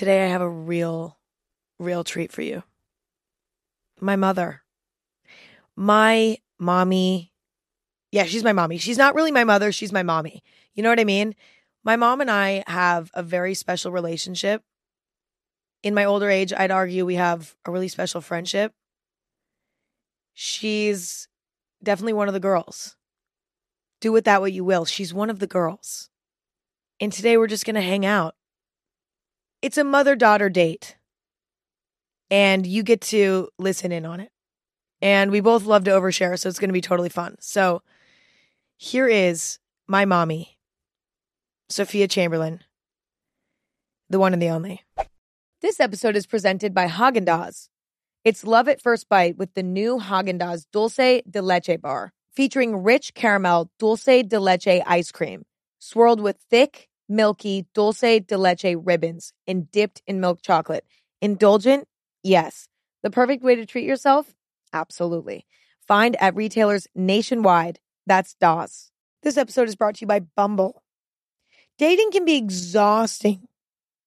Today I have a real, real treat for you. My mother. My mommy. Yeah, she's my mommy. She's not really my mother. She's my mommy. You know what I mean? My mom and I have a very special relationship. In my older age, I'd argue we have a really special friendship. She's definitely one of the girls. Do with that what you will. She's one of the girls. And today we're just going to hang out. It's a mother daughter date. And you get to listen in on it. And we both love to overshare, so it's going to be totally fun. So here is my mommy, Sophia Chamberlain, the one and the only. This episode is presented by Haagen Dazs. It's love at first bite with the new Haagen Dazs Dulce de Leche bar, featuring rich caramel dulce de leche ice cream, swirled with thick, milky dulce de leche ribbons and dipped in milk chocolate. Indulgent? Yes. The perfect way to treat yourself? Absolutely. Find at retailers nationwide. That's DAS. This episode is brought to you by Bumble. Dating can be exhausting.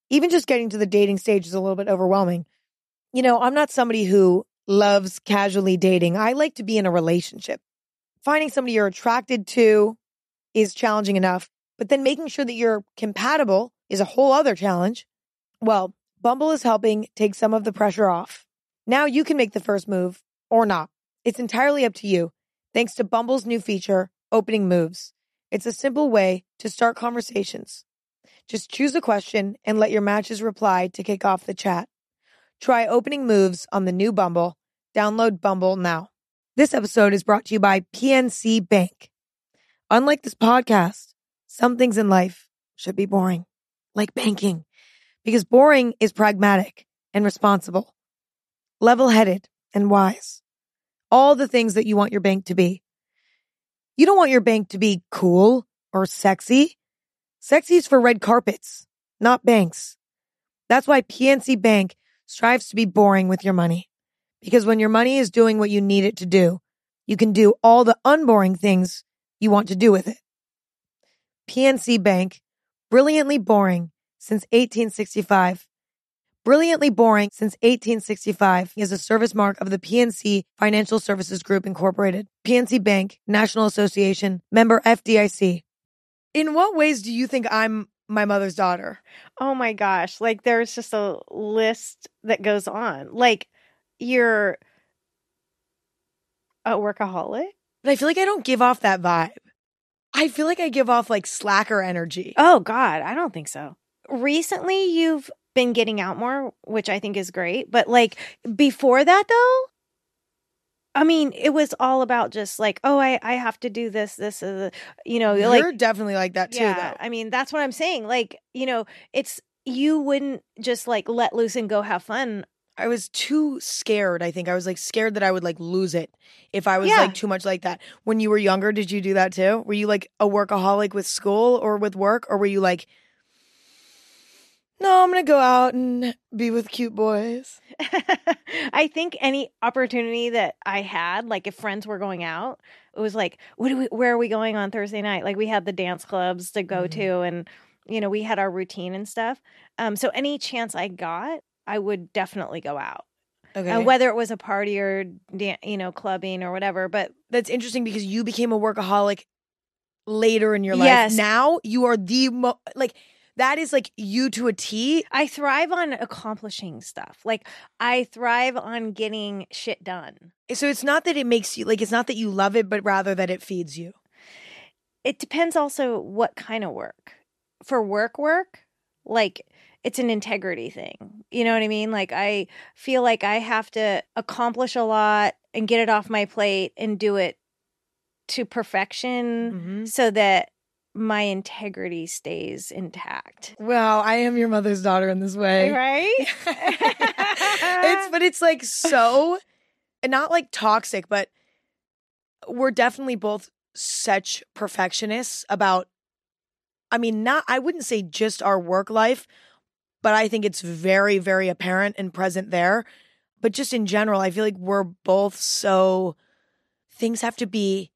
Even just getting to the dating stage is a little bit overwhelming. You know, I'm not somebody who loves casually dating. I like to be in a relationship. Finding somebody you're attracted to is challenging enough, but then making sure that you're compatible is a whole other challenge. Well, Bumble is helping take some of the pressure off. Now you can make the first move or not. It's entirely up to you. Thanks to Bumble's new feature, Opening Moves. It's a simple way to start conversations. Just choose a question and let your matches reply to kick off the chat. Try opening moves on the new Bumble. Download Bumble now. This episode is brought to you by PNC Bank. Unlike this podcast, some things in life should be boring, like banking, because boring is pragmatic and responsible, level headed and wise. All the things that you want your bank to be. You don't want your bank to be cool or sexy. Sexy is for red carpets, not banks. That's why PNC Bank strives to be boring with your money. Because when your money is doing what you need it to do, you can do all the unboring things you want to do with it. PNC Bank, brilliantly boring since 1865. Brilliantly boring since 1865 is a service mark of the PNC Financial Services Group Incorporated. PNC Bank, National Association, member FDIC. In what ways do you think I'm my mother's daughter? Oh my gosh. Like there's just a list that goes on. Like you're a workaholic. But I feel like I don't give off that vibe. I feel like I give off like slacker energy. Oh God, I don't think so. Recently you've been getting out more, which I think is great. But like before that though, I mean, it was all about just like, oh, I, I have to do this, this, uh, you know, like You're like, definitely like that too, yeah. though. I mean, that's what I'm saying. Like, you know, it's you wouldn't just like let loose and go have fun. I was too scared. I think I was like scared that I would like lose it if I was Yeah. like too much like that. When you were younger, did you do that too? Were you like a workaholic with school or with work, or were you like, no, I'm gonna go out and be with cute boys? I think any opportunity that I had, like if friends were going out, it was like, what do we, where are we going on Thursday night? Like we had the dance clubs to go Mhm. to, and you know we had our routine and stuff. Um, so any chance I got, I would definitely go out, uh, Okay, and whether it was a party or you know clubbing or whatever. But that's interesting because you became a workaholic later in your life. Yes. Now you are the mo- like that is like you to a T. I thrive on accomplishing stuff. Like I thrive on getting shit done. Eh, so it's not that it makes you like it's not that you love it, but rather that it feeds you. it depends also what kind of work. For work work, like it's an integrity thing. You know what I mean? Like I feel like I have to accomplish a lot and get it off my plate and do it to perfection Mhm. so that my integrity stays intact. Well, I am your mother's daughter in this way. Right? it's but it's like so not like toxic, but we're definitely both such perfectionists about I mean, not I wouldn't say just our work life, but I think it's very, very apparent and present there. But just in general, I feel like we're both so things have to be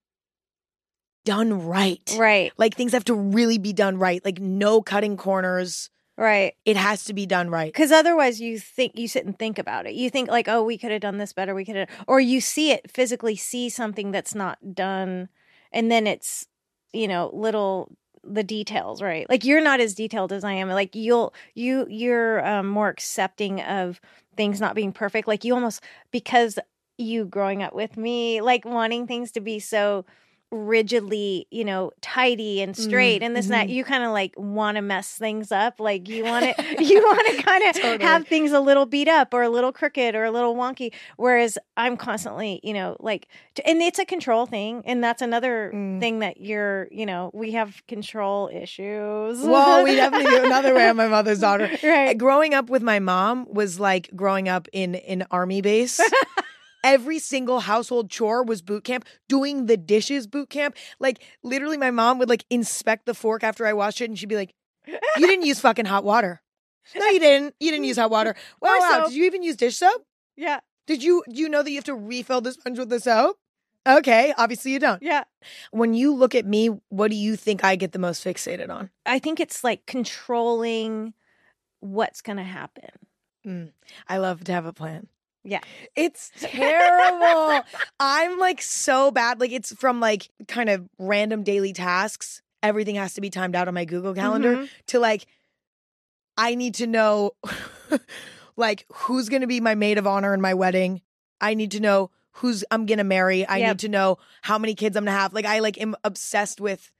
done right. right. Like things have to really be done right. Like no cutting corners. Right. It has to be done right. Because otherwise, you think you sit and think about it. You think like, oh, we could have done this better. We could have, or you see it physically, see something that's not done, and then it's, you know, little the details, right? Like you're not as detailed as I am. Like you'll you you're um, more accepting of things not being perfect. Like you almost because you growing up with me, like wanting things to be so rigidly, you know, tidy and straight Mm, and this and that. mhm. You kind of like want to mess things up. Like you want to, you want to kind of Totally. have things a little beat up or a little crooked or a little wonky. Whereas I'm constantly, you know, like, and it's a control thing. And that's another Mm. thing that you're, you know, we have control issues. Well, we definitely do. Another way I'm my mother's daughter. Right. Growing up with my mom was like growing up in an army base. Every single household chore was boot camp. Doing the dishes boot camp. Like literally, my mom would like inspect the fork after I washed it, and she'd be like, "You didn't use fucking hot water. No, you didn't. You didn't use hot water. Wow, wow. Did you even use dish soap? Yeah. Did you do you know that you have to refill the sponge with the soap? Okay, obviously you don't. Yeah. When you look at me, what do you think I get the most fixated on? I think it's like controlling what's going to happen. Mm, I love to have a plan. Yeah. It's terrible. I'm like so bad. Like it's from like kind of random daily tasks. Everything has to be timed out on my Google Calendar Mhm. to like I need to know like who's going to be my maid of honor in my wedding. I need to know who's I'm going to marry. I Yep. need to know how many kids I'm going to have. Like I like am obsessed with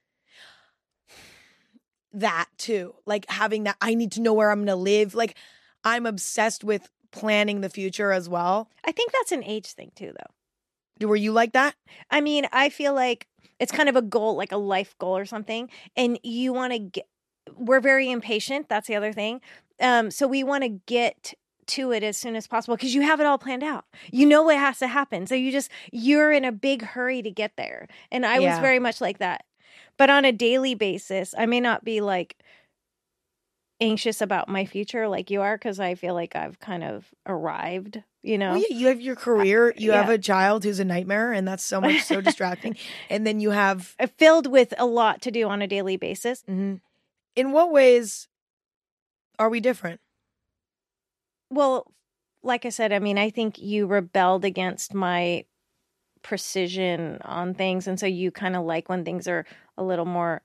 that too. Like having that I need to know where I'm going to live. Like I'm obsessed with planning the future as well. I think that's an age thing too, though. Were you like that? I mean, I feel like it's kind of a goal, like a life goal or something, and you want to get. We're very impatient. That's the other thing. Um, so we want to get to it as soon as possible because you have it all planned out. You know what has to happen. So you just you're in a big hurry to get there. And I was very much like that. But on a daily basis, I may not be like anxious about my future like you are because I feel like I've kind of arrived, you know. Well, yeah, you have your career, you have a child who's a nightmare, and that's so much so distracting. And then you have Uh, filled with a lot to do on a daily basis. mhm. in what ways are we different? Well, like I said, I mean, I think you rebelled against my precision on things. And so you kind of like when things are a little more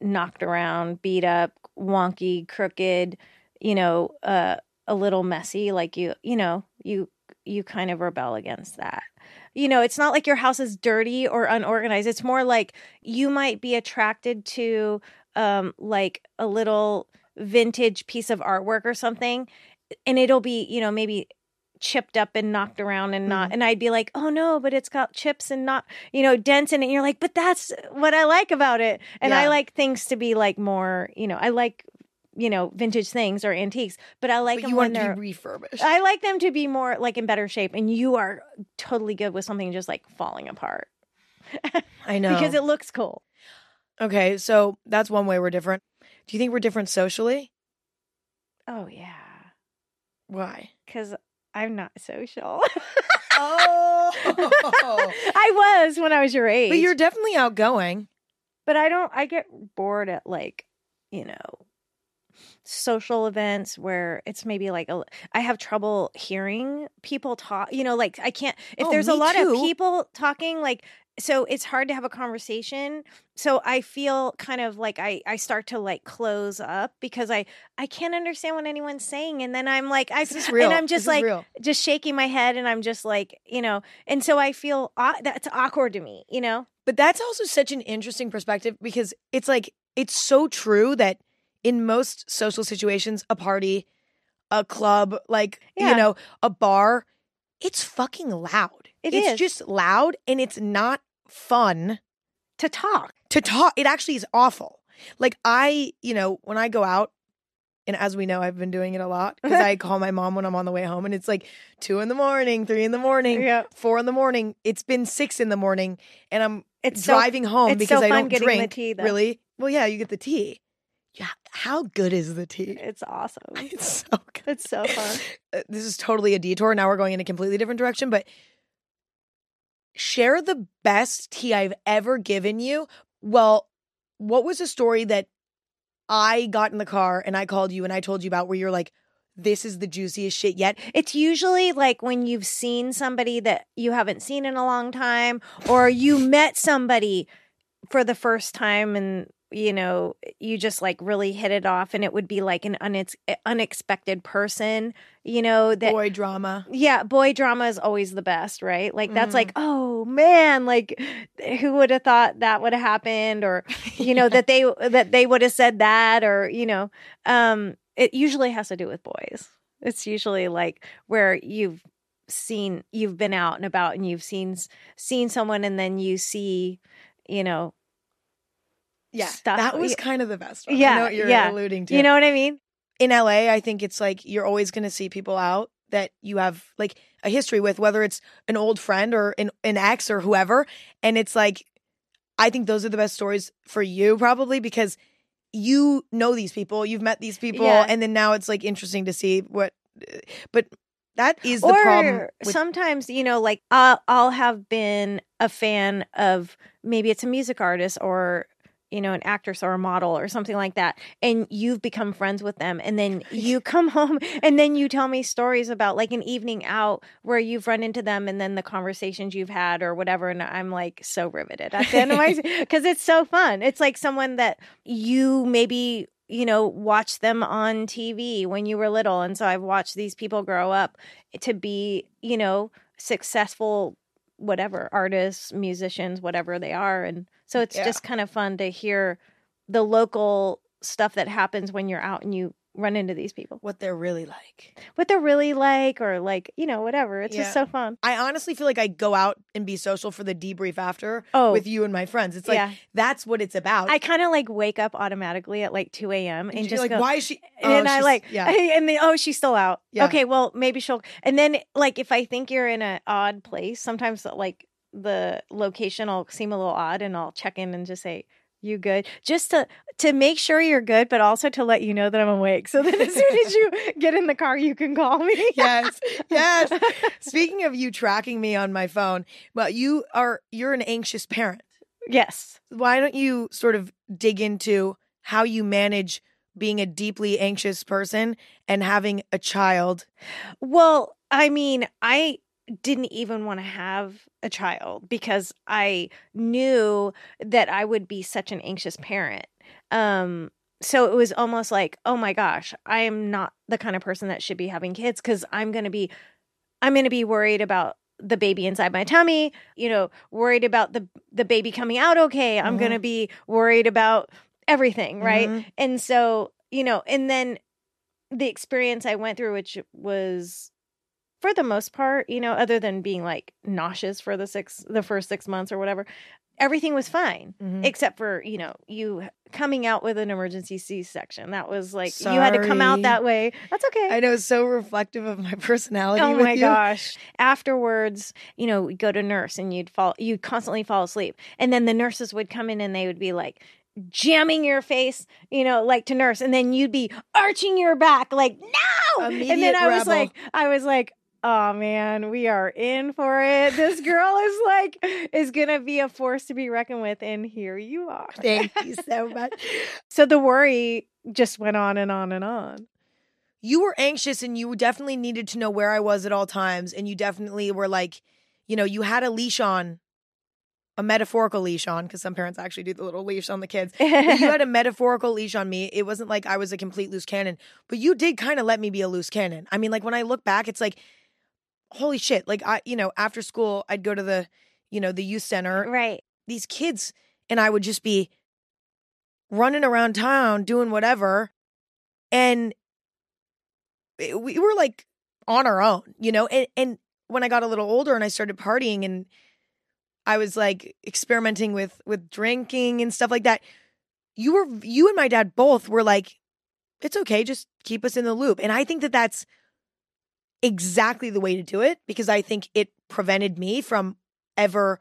knocked around, beat up, wonky, crooked, you know, uh, a little messy. Like you, you know, you, you kind of rebel against that. You know, it's not like your house is dirty or unorganized. It's more like you might be attracted to, um, like a little vintage piece of artwork or something and it'll be you know maybe chipped up and knocked around and not mm. and i'd be like oh no but it's got chips and not you know dents in it and you're like but that's what i like about it and i like things to be like more you know i like you know vintage things or antiques but i like But them you when want to they're be refurbished. i like them to be more like in better shape and you are totally good with something just like falling apart I know. because it looks cool okay, so that's one way we're different. Do you think we're different socially? oh yeah Why? because i'm not social Oh, i was when i was your age but you're definitely outgoing. but I don't I get bored at like, you know, social events where it's maybe like a, I have trouble hearing people talk, you know, like I can't if Oh, there's a lot too. of people talking like so it's hard to have a conversation. So I feel kind of like I I start to like close up because I I can't understand what anyone's saying and then I'm like I This real. and I'm just like just shaking my head and I'm just like, you know, and so I feel au- that's awkward to me, you know. But that's also such an interesting perspective because it's like it's so true that in most social situations, a party, a club, like Yeah. you know, a bar, it's fucking loud. It it's is. just loud and it's not fun To talk. to talk. It actually is awful. Like I, you know, when I go out, and as we know, I've been doing it a lot because I call my mom when I'm on the way home, and it's like two in the morning, three in the morning, Yeah. four in the morning. It's been six in the morning, and I'm It's so driving home it's because so I don't getting the drink. tea, really? Well, yeah, you get the tea. Yeah, how good is the tea? It's awesome. It's so good. It's so fun. This is totally a detour. Now we're going in a completely different direction, but share the best tea I've ever given you. Well, what was a story that I got in the car and I called you and I told you about where you're like, this is the juiciest shit yet. It's usually like when you've seen somebody that you haven't seen in a long time, or you met somebody for the first time and you know you just like really hit it off and it would be like an unex- unexpected person you know that Boy drama. yeah boy drama is always the best right like that's Mhm. like oh man like who would have thought that would have happened or you know that they that they would have said that or you know um it usually has to do with boys it's usually like where you've seen you've been out and about and you've seen seen someone and then you see you know Yeah. stuff- That was kind of the best one. I Yeah, know what you're yeah. alluding to. you know what i mean in LA, I think it's like you're always going to see people out that you have like a history with, whether it's an old friend or an, an ex or whoever. And it's like, I think those are the best stories for you, probably because you know these people, you've met these people, Yeah. and then now it's like interesting to see what. Uh, but that is the problem. With, sometimes you know like I'll, I'll have been a fan of maybe it's a music artist or you know an actress or a model or something like that and you've become friends with them and then you come home and then you tell me stories about like an evening out where you've run into them and then the conversations you've had or whatever and i'm like so riveted at the end of my because it's so fun. It's like someone that you maybe you know watch them on tv when you were little and so i've watched these people grow up to be you know successful whatever artists musicians whatever they are and so it's Yeah. just kind of fun to hear the local stuff that happens when you're out and you run into these people what they're really like. what they're really like or like you know whatever it's Yeah. just so fun I honestly feel like I go out and be social for the debrief after oh with you and my friends. It's like yeah that's what it's about. i kind of like wake up automatically at like 2 a.m and you're just like, go why is she? and Oh, I like, yeah. and then oh, she's still out. Yeah. Okay, well maybe she'll. And then like if I think you're in an odd place, sometimes like the location will seem a little odd, and I'll check in and just say, "You good?" Just to to make sure you're good, but also to let you know that I'm awake. So then as soon as you get in the car, you can call me. yes, yes. Speaking of you tracking me on my phone, well, you are you're an anxious parent. yes. Why don't you sort of dig into how you manage being a deeply anxious person and having a child? Well, I mean, I didn't even want to have a child because I knew that I would be such an anxious parent. Um so it was almost like, oh my gosh, I am not the kind of person that should be having kids cuz I'm going to be I'm going to be worried about the baby inside my tummy, you know, worried about the the baby coming out okay. I'm Mhm. going to be worried about everything, right? Mhm. And so, you know, and then the experience I went through, which was for the most part, you know, other than being like nauseous for the six, the first six months or whatever, everything was fine Mhm. except for you know you coming out with an emergency C-section. That was like you had to come out that way. That's okay. I know it's so reflective of my personality. Oh my you. gosh. Afterwards, you know, go to nurse and you'd fall you'd constantly fall asleep. And then the nurses would come in and they would be like jamming your face, you know, like to nurse, and then you'd be arching your back like no. and then I was like I was like Oh man, we are in for it. This girl is like is gonna be a force to be reckoned with, and here you are. Thank you so much. So the worry just went on and on and on. you were anxious and you definitely needed to know where I was at all times. And you definitely were like, you know, you had a leash on, a metaphorical leash on, because some parents actually do the little leash on the kids. You had a metaphorical leash on me. It wasn't like I was a complete loose cannon, but you did kind of let me be a loose cannon. I mean, like when I look back, it's like, holy shit. Like, I, you know, after school, I'd go to the, you know, the youth center. right. These kids and I would just be running around town doing whatever. And eh, we were like on our own, you know? And, and when I got a little older and I started partying and I was like experimenting with with drinking and stuff like that, you were you and my dad both were like, it's okay, just keep us in the loop. And I think that that's exactly the way to do it because I think it prevented me from ever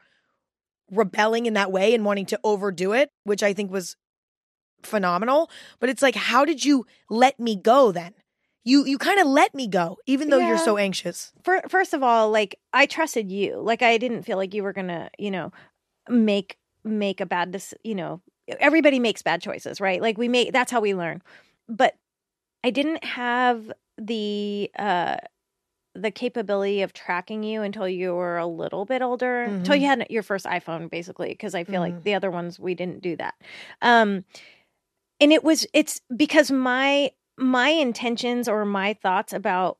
rebelling in that way and wanting to overdo it, which I think was phenomenal. But it's like, how did you let me go then? You you kind of let me go, even though you're so anxious. For, first of all, like I trusted you. Like I didn't feel like you were gonna, you know, make make a bad, you know, everybody makes bad choices, right? Like we make that's how we learn. But I didn't have the uh the capability of tracking you until you were a little bit older, until you had your first iPhone, basically, because I feel like Mhm. the other ones we didn't do that. Um, and it was it's because my my intentions or my thoughts about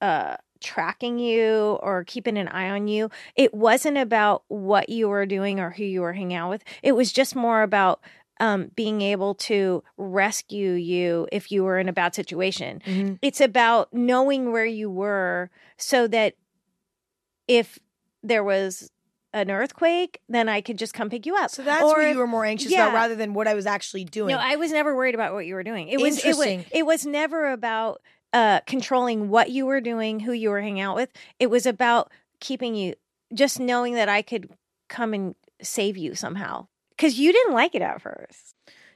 uh tracking you or keeping an eye on you it wasn't about what you were doing or who you were hanging out with it was just more about um being able to rescue you if you were in a bad situation Mhm. it's about knowing where you were so that if there was an earthquake then i could just come pick you up So that's Or what you were more anxious yeah. about rather than what I was actually doing. no, I was never worried about what you were doing. It was it was it was never about uh controlling what you were doing, who you were hanging out with. It was about keeping you just knowing that I could come and save you somehow. Cuz you didn't like it at first.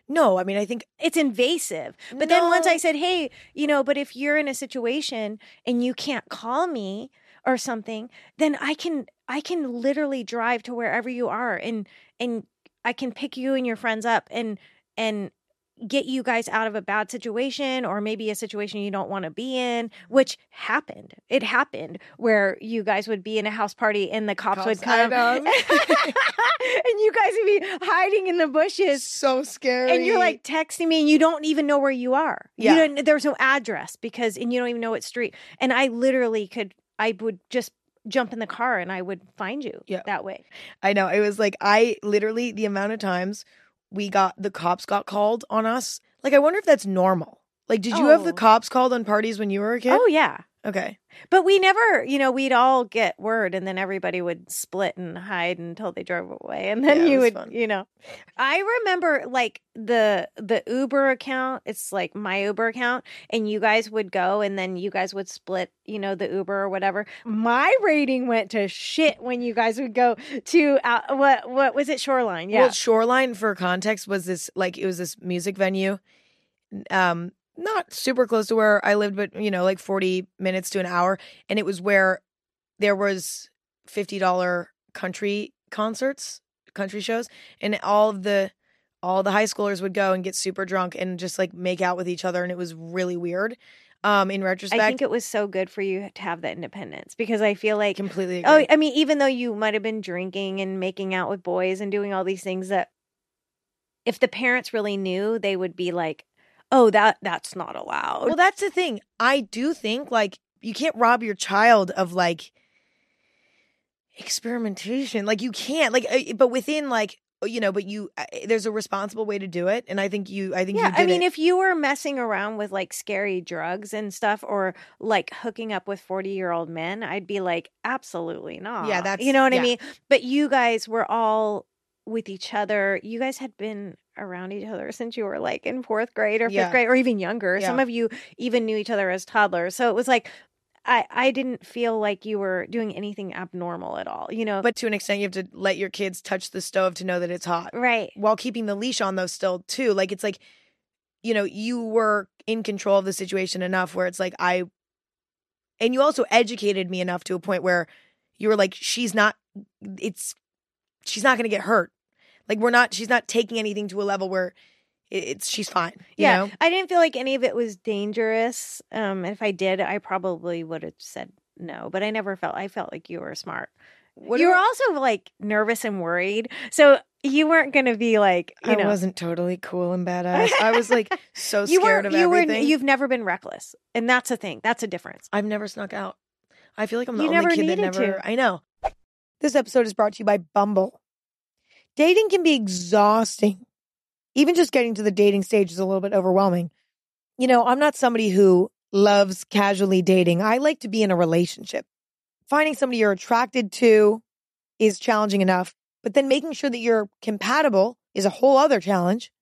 no, I mean, I think It's invasive. But then once I said, "Hey, you know, but if you're in a situation and you can't call me or something, then I can I can literally drive to wherever you are and and I can pick you and your friends up and and get you guys out of a bad situation or maybe a situation you don't want to be in, which happened. It happened where you guys would be in a house party and the cops, would Cops, I come and you guys would be hiding in the bushes so scary. and you're like texting me and you don't even know where you are. Yeah. You don't, there's no address because and you don't even know what street. And I literally could I would just jump in the car and I would find you Yeah. that way. I know. It was like I literally the amount of times we got the cops got called on us. Like I wonder if that's normal. Like did you have the Oh. cops called on parties when you were a kid? Oh yeah. Okay. But we never, you know, we'd all get word and then everybody would split and hide until they drove away. And then Yeah, you would, fun. you know. I remember like the the Uber account, it's like my Uber account, and you guys would go and then you guys would split, you know, the Uber or whatever. My rating went to shit when you guys would go to uh, what what was it Shoreline? Yeah. Well, Shoreline for context was this like it was this music venue. Um not super close to where I lived, but you know, like 40 minutes to an hour. And it was where there was $50 country concerts, country shows, and all of the all the high schoolers would go and get super drunk and just like make out with each other and it was really weird. Um in retrospect, I think it was so good for you to have that independence because I feel like completely Oh. I mean, even though you might have been drinking and making out with boys and doing all these things that if the parents really knew, they would be like, "Oh, that that's not allowed." Well, that's the thing. I do think like you can't rob your child of like experimentation. Like you can't like, uh, but within like you know, but you uh, there's a responsible way to do it, and I think you, I think yeah, you did I mean, it. if you were messing around with like scary drugs and stuff, or like hooking up with forty-year-old men, I'd be like, absolutely not. Yeah, that's- you know what yeah. I mean. But you guys were all with each other. You guys had been around each other since you were like in fourth grade or fifth Yeah. grade or even younger. Some of you even knew each other as toddlers. So it was like I I didn't feel like you were doing anything abnormal at all. You know, but to an extent, you have to let your kids touch the stove to know that it's hot, right. while keeping the leash on though, still too. Like it's like, you know, you were in control of the situation enough where it's like I, and you also educated me enough to a point where you were like, she's not, it's, she's not going to get hurt. Like we're not, she's not taking anything to a level where it's, she's fine. You yeah, know? I didn't feel like any of it was dangerous. Um, if I did, I probably would have said no. But I never felt. I felt like you were smart. What you were about- also like nervous and worried, so you weren't going to be like you I know. wasn't totally cool and badass. I was like so you scared of You were. everything. You've never been reckless, and that's a thing. That's a difference. I've never snuck out. I feel like I'm the You only never kid that never. to. I know. This episode is brought to you by Bumble. Dating can be exhausting. Even just getting to the dating stage is a little bit overwhelming. You know, I'm not somebody who loves casually dating. I like to be in a relationship. Finding somebody you're attracted to is challenging enough, but then making sure that you're compatible is a whole other challenge.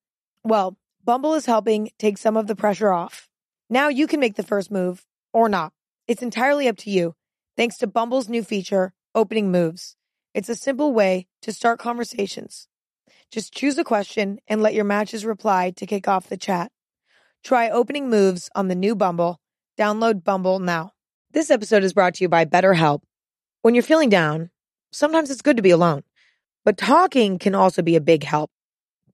Well, Bumble is helping take some of the pressure off. Now you can make the first move or not. It's entirely up to you. Thanks to Bumble's new feature, Opening Moves. It's a simple way to start conversations. Just choose a question and let your matches reply to kick off the chat. Try Opening Moves on the new Bumble. Download Bumble now. This episode is brought to you by BetterHelp. When you're feeling down, sometimes it's good to be alone, but talking can also be a big help.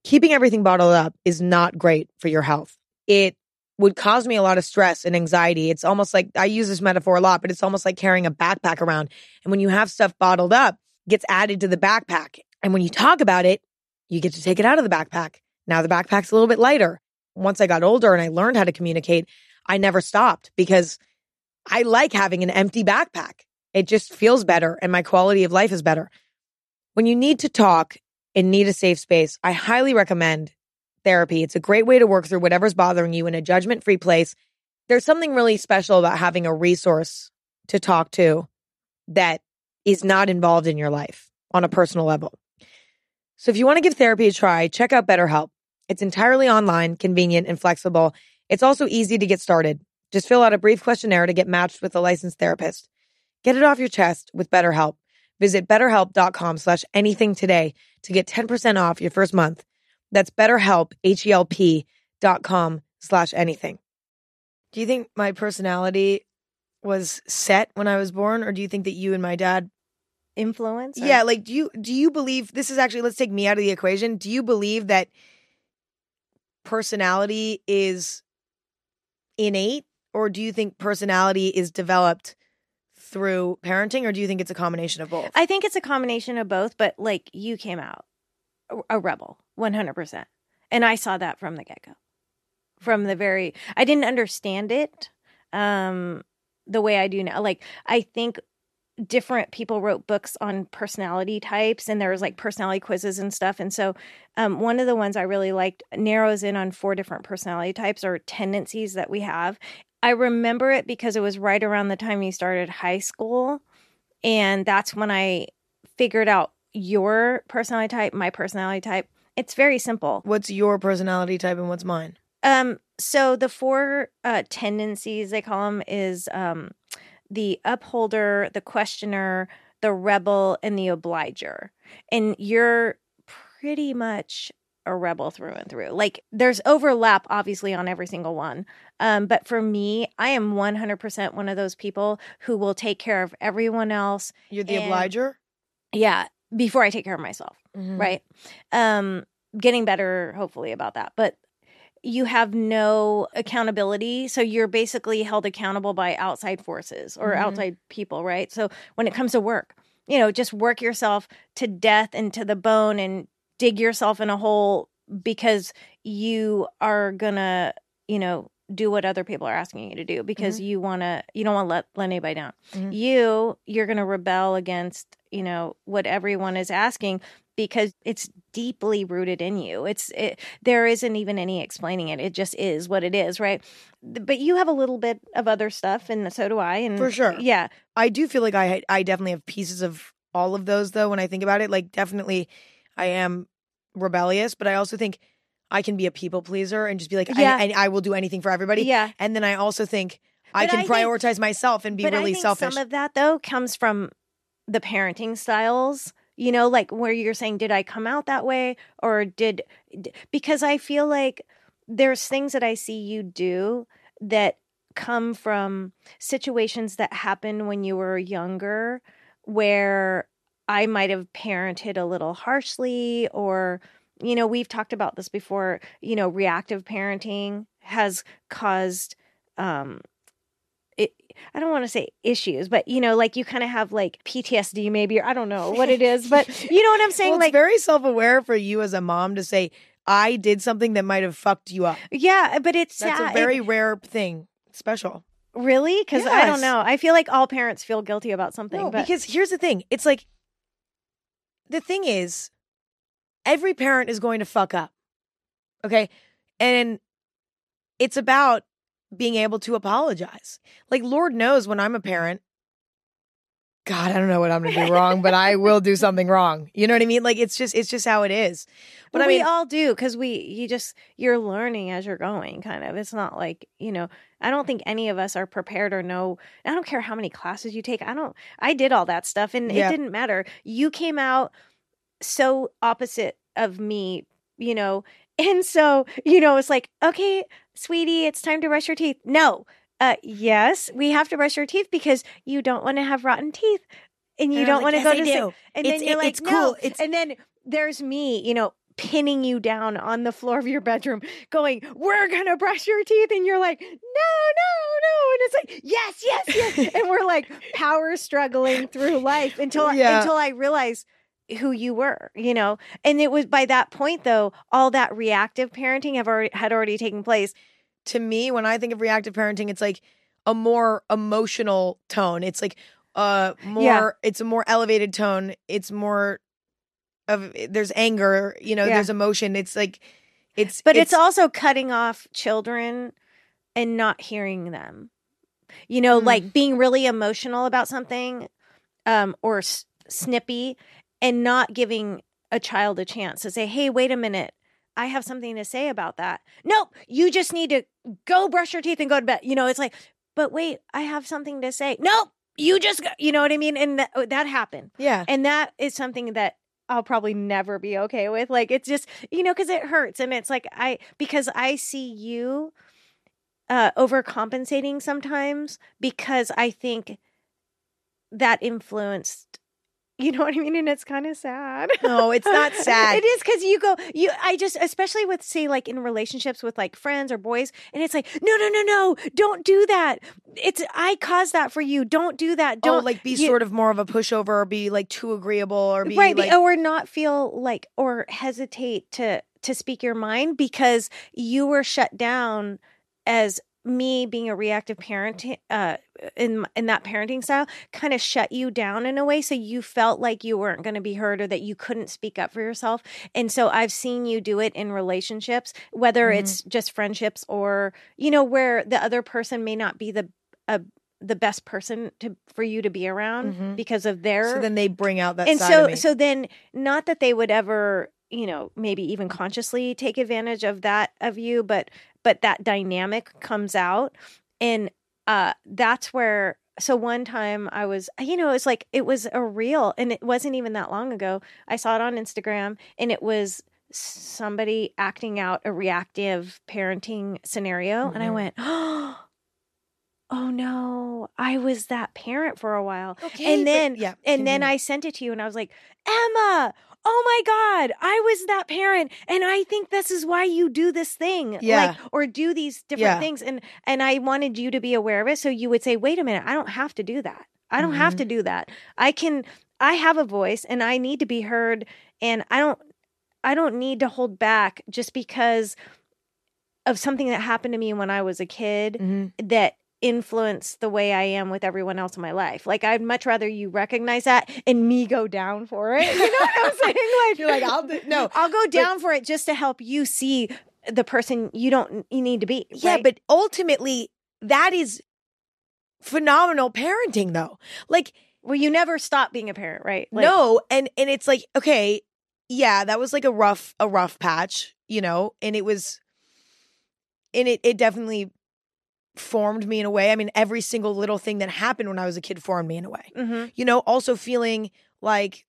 keeping everything bottled up is not great for your health. It would cause me a lot of stress and anxiety. It's almost like I use this metaphor a lot, but it's almost like carrying a backpack around. And when you have stuff bottled up, gets added to the backpack. And when you talk about it, you get to take it out of the backpack. Now the backpack's a little bit lighter. Once I got older and I learned how to communicate, I never stopped because I like having an empty backpack. It just feels better and my quality of life is better. When you need to talk and need a safe space, I highly recommend therapy. It's a great way to work through whatever's bothering you in a judgment free place. There's something really special about having a resource to talk to that is not involved in your life on a personal level. So if you want to give therapy a try, check out BetterHelp. It's entirely online, convenient, and flexible. It's also easy to get started. Just fill out a brief questionnaire to get matched with a licensed therapist. Get it off your chest with BetterHelp. Visit betterhelp.com slash anything today to get 10% off your first month. That's betterhelp, H-E-L-P dot com slash anything. Do you think my personality was set when I was born, or do you think that you and my dad Influence? or- yeah, like do you do you believe this is actually let's take me out of the equation. Do you believe that personality is innate or do you think personality is developed through parenting or do you think it's a combination of both? I think it's a combination of both, but like you came out a- rebel, 100%. And I saw that from the get go. From the very, I didn't understand it um, the way I do now. Like, I think different people wrote books on personality types and there was like personality quizzes and stuff. And so, um, one of the ones I really liked narrows in on four different personality types or tendencies that we have. I remember it because it was right around the time you started high school. And that's when I figured out your personality type, my personality type. It's very simple. what's your personality type and what's mine? Um, so the four uh, tendencies they call them is um, the upholder, the questioner, the rebel, and the obliger. And you're pretty much a rebel through and through. Like there's overlap, obviously, on every single one. Um, but for me, I am 100% one of those people who will take care of everyone else. You're the And- obliger? Yeah, before I take care of myself Mhm. right um getting better hopefully about that but you have no accountability so you're basically held accountable by outside forces or Mhm. outside people right so when it comes to work you know just work yourself to death and to the bone and dig yourself in a hole because you are gonna you know do what other people are asking you to do because you want to you don't want to let, let anybody down Mhm. you you're going to rebel against you know what everyone is asking because it's deeply rooted in you it's it, there isn't even any explaining it it just is what it is right but you have a little bit of other stuff and so do i and For sure. yeah I do feel like I I definitely have pieces of all of those though when I think about it. Like definitely I am rebellious, but I also think I can be a people pleaser and just be like Yeah. I, and I will do anything for everybody. yeah And then I also think I But can I think- prioritize myself and be but really I think selfish. some of that though comes from the parenting styles you know like where you're saying did i come out that way or did because i feel like there's things that i see you do that come from situations that happened when you were younger where i might have parented a little harshly or you know we've talked about this before you know reactive parenting has caused um it, I don't want to say issues, but you know, like you kind of have like PTSD maybe, or I don't know what it is, but you know what I'm saying? well, it's like, very self aware for you as a mom to say, I did something that might have fucked you up. yeah, but it's That's a very rare thing. Special. really because I don't know. I feel like all parents feel guilty about something. No, but because here's the thing. It's like the thing is, every parent is going to fuck up. Okay. And it's about being able to apologize. Like, Lord knows when I'm a parent, God, I don't know what I'm gonna do wrong, but I will do something wrong. You know what I mean? Like it's just it's just how it is. But Well, I mean, we all do because we you just you're learning as you're going kind of it's not like you know i don't think any of us are prepared or know i don't care how many classes you take i don't i did all that stuff and Yeah. it didn't matter you came out so opposite of me you know and so you know it's like okay sweetie it's time to brush your teeth no uh yes we have to brush your teeth because you don't want to have rotten teeth and you And don't was want to "Yes, go to do." and It's- then you're it- like it's no. cool. It's- and then there's me you know pinning you down on the floor of your bedroom, going, We're gonna brush your teeth. And you're like, No, no, no. And it's like, Yes, yes, yes. and we're like power struggling through life until Yeah. until I realized who you were, you know. And it was by that point though, all that reactive parenting have already had already taken place. to me, when I think of reactive parenting, it's like a more emotional tone. It's like uh more Yeah. it's a more elevated tone. It's more of there's anger, you know, Yeah. there's emotion. It's like it's But it's, also cutting off children and not hearing them. You know, Mm. like being really emotional about something um, or s- snippy and not giving a child a chance to say, hey, wait a minute. I have something to say about that. Nope, you just need to go brush your teeth and go to bed. You know, it's like, but wait, I have something to say. Nope, you just, go, you know what I mean? And that, that happened. yeah. And that is something that I'll probably never be okay with. Like it's just, you know, because it hurts. And it's like I because I see you uh overcompensating sometimes because I think that influenced you know what I mean? And it's kind of sad. No, it's not sad. it is because you go, you, I just, especially with, say, like in relationships with like friends or boys, and it's like, no, no, no, no, don't do that. It's, I caused that for you. Don't do that. Don't Don't like be you- sort of more of a pushover or be like too agreeable or be right like oh, or not feel like or hesitate to to speak your mind because you were shut down as me being a reactive parent uh in in that parenting style kind of shut you down in a way so you felt like you weren't going to be heard or that you couldn't speak up for yourself and so i've seen you do it in relationships whether Mhm. it's just friendships or you know where the other person may not be the uh, the best person to for you to be around Mhm. because of their so then they bring out that and side so of me. so then not that they would ever you know maybe even consciously take advantage of that of you but but that dynamic comes out and uh that's where so one time i was you know it's like it was a real and it wasn't even that long ago i saw it on instagram and it was somebody acting out a reactive parenting scenario and i Mhm. went oh oh no i was that parent for a while okay, and but- then yeah, and then. I sent it to you and I was like, Emma, oh my God, I was that parent. And I think this is why you do this thing. Yeah. Like, or do these different Yeah. things. And and I wanted you to be aware of it. So you would say, wait a minute, I don't have to do that. I don't have Mhm. to do that. I can I have a voice and I need to be heard. And I don't I don't need to hold back just because of something that happened to me when I was a kid Mhm. that influence the way I am with everyone else in my life. Like I'd much rather you recognize that and me go down for it. You know what I'm saying? Like You're like, I'll do- no, I'll go down for it just to help you see the person you don't you need to be. Yeah, right? but ultimately, that is phenomenal parenting, though. Like, well, you never stop being a parent, right? Like, no, and and it's like, okay, yeah, that was like a rough a rough patch, you know, and it was, and it it definitely formed me in a way. I mean, every single little thing that happened when I was a kid formed me in a way. Mhm. You know, also feeling like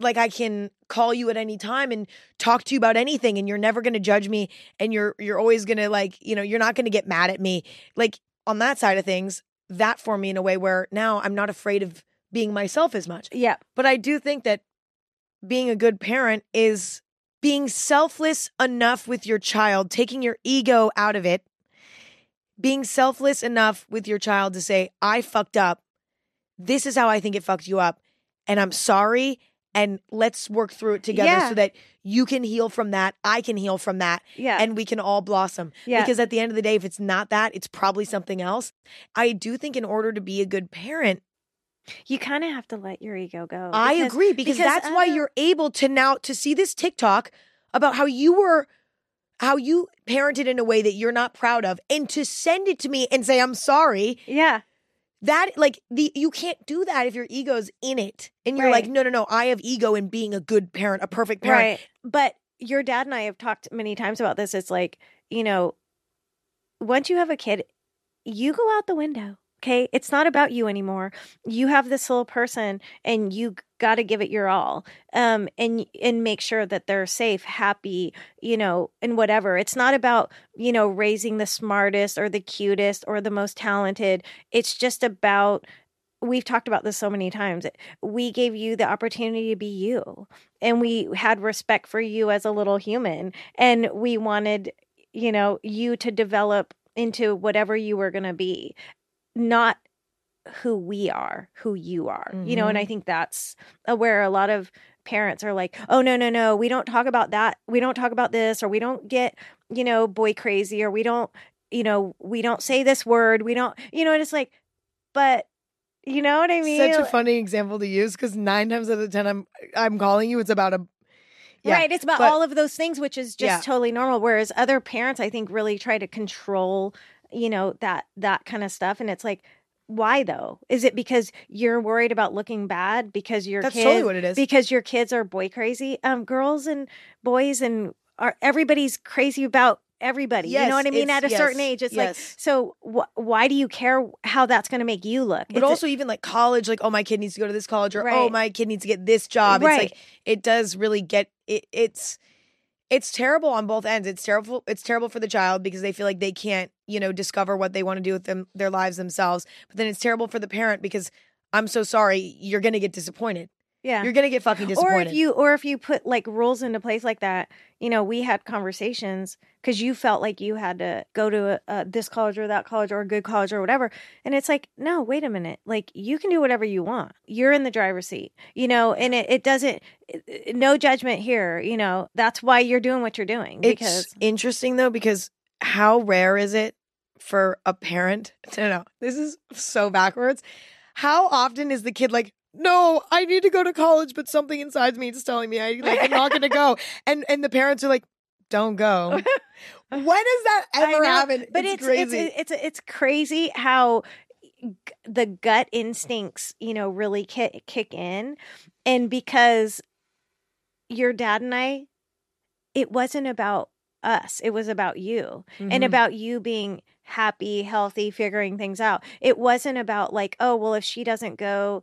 like I can call you at any time and talk to you about anything and you're never going to judge me and you're you're always going to like, you know, you're not going to get mad at me. Like on that side of things, that formed me in a way where now I'm not afraid of being myself as much. Yeah. But I do think that being a good parent is being selfless enough with your child, taking your ego out of it, being selfless enough with your child to say, I fucked up. This is how I think it fucked you up. And I'm sorry. And let's work through it together Yeah. so that you can heal from that. I can heal from that. Yeah. And we can all blossom. yeah. Because at the end of the day, if it's not that, it's probably something else. I do think in order to be a good parent, you kind of have to let your ego go. I agree because, because that's why you're able to now to see this TikTok about how you were how you parented in a way that you're not proud of and to send it to me and say I'm sorry. Yeah. That like the you can't do that if your ego's in it. And you're like no no no, I have ego in being a good parent, a perfect parent. Right. But your dad and I have talked many times about this. It's like, you know, once you have a kid, you go out the window. Okay. It's not about you anymore. You have this little person and you got to give it your all. Um, and, and make sure that they're safe, happy, you know, and whatever. It's not about, you know, raising the smartest or the cutest or the most talented. It's just about we've talked about this so many times. We gave you the opportunity to be you, and we had respect for you as a little human, and we wanted, you know, you to develop into whatever you were going to be, not who we are, who you are, you know, and I think that's uh, where a lot of parents are like, oh, no, no, no, we don't talk about that. We don't talk about this, or we don't get, you know, boy crazy, or we don't, you know, we don't say this word. We don't, you know, and it's like, but you know what I mean? Such a funny example to use because nine times out of ten, I'm I'm calling you. It's about a yeah, right. It's about but- all of those things, which is just Yeah. totally normal. Whereas other parents, I think, really try to control, you know, that that kind of stuff. And it's like, why though? Is it because you're worried about looking bad because your That's kids totally what it is. because your kids are boy crazy? Um, girls and boys and are everybody's crazy about everybody. you know what I mean? At a certain age, it's yes. like, so wh- why do you care how that's going to make you look? But It's a- also even like college, like oh my kid needs to go to this college, or oh my kid needs to get this job. Right. It's like it does really get it. It's it's terrible on both ends. It's terrible. It's terrible for the child because they feel like they can't, you know, discover what they want to do with them their lives themselves. But then it's terrible for the parent because I'm so sorry, you're gonna get disappointed. Yeah. You're gonna get fucking disappointed. Or if you or if you put like rules into place like that, you know, we had conversations because you felt like you had to go to a, a, this college or that college or a good college or whatever, and it's like, no, wait a minute, like you can do whatever you want. You're in the driver's seat, you know, and it, it doesn't, it- no judgment here, you know. That's why you're doing what you're doing because It's interesting though because how rare is it for a parent to know? This is so backwards. How often is the kid like, "No, I need to go to college, but something inside me is telling me I like I'm not going to go," and and the parents are like, "Don't go." when does that ever happen? But it's, it's crazy. it's it's it's crazy how g- the gut instincts, you know, really kick kick in, and because your dad and I, it wasn't about us; it was about you, and Mhm. about you being happy, healthy, figuring things out. It wasn't about like, oh, well, if she doesn't go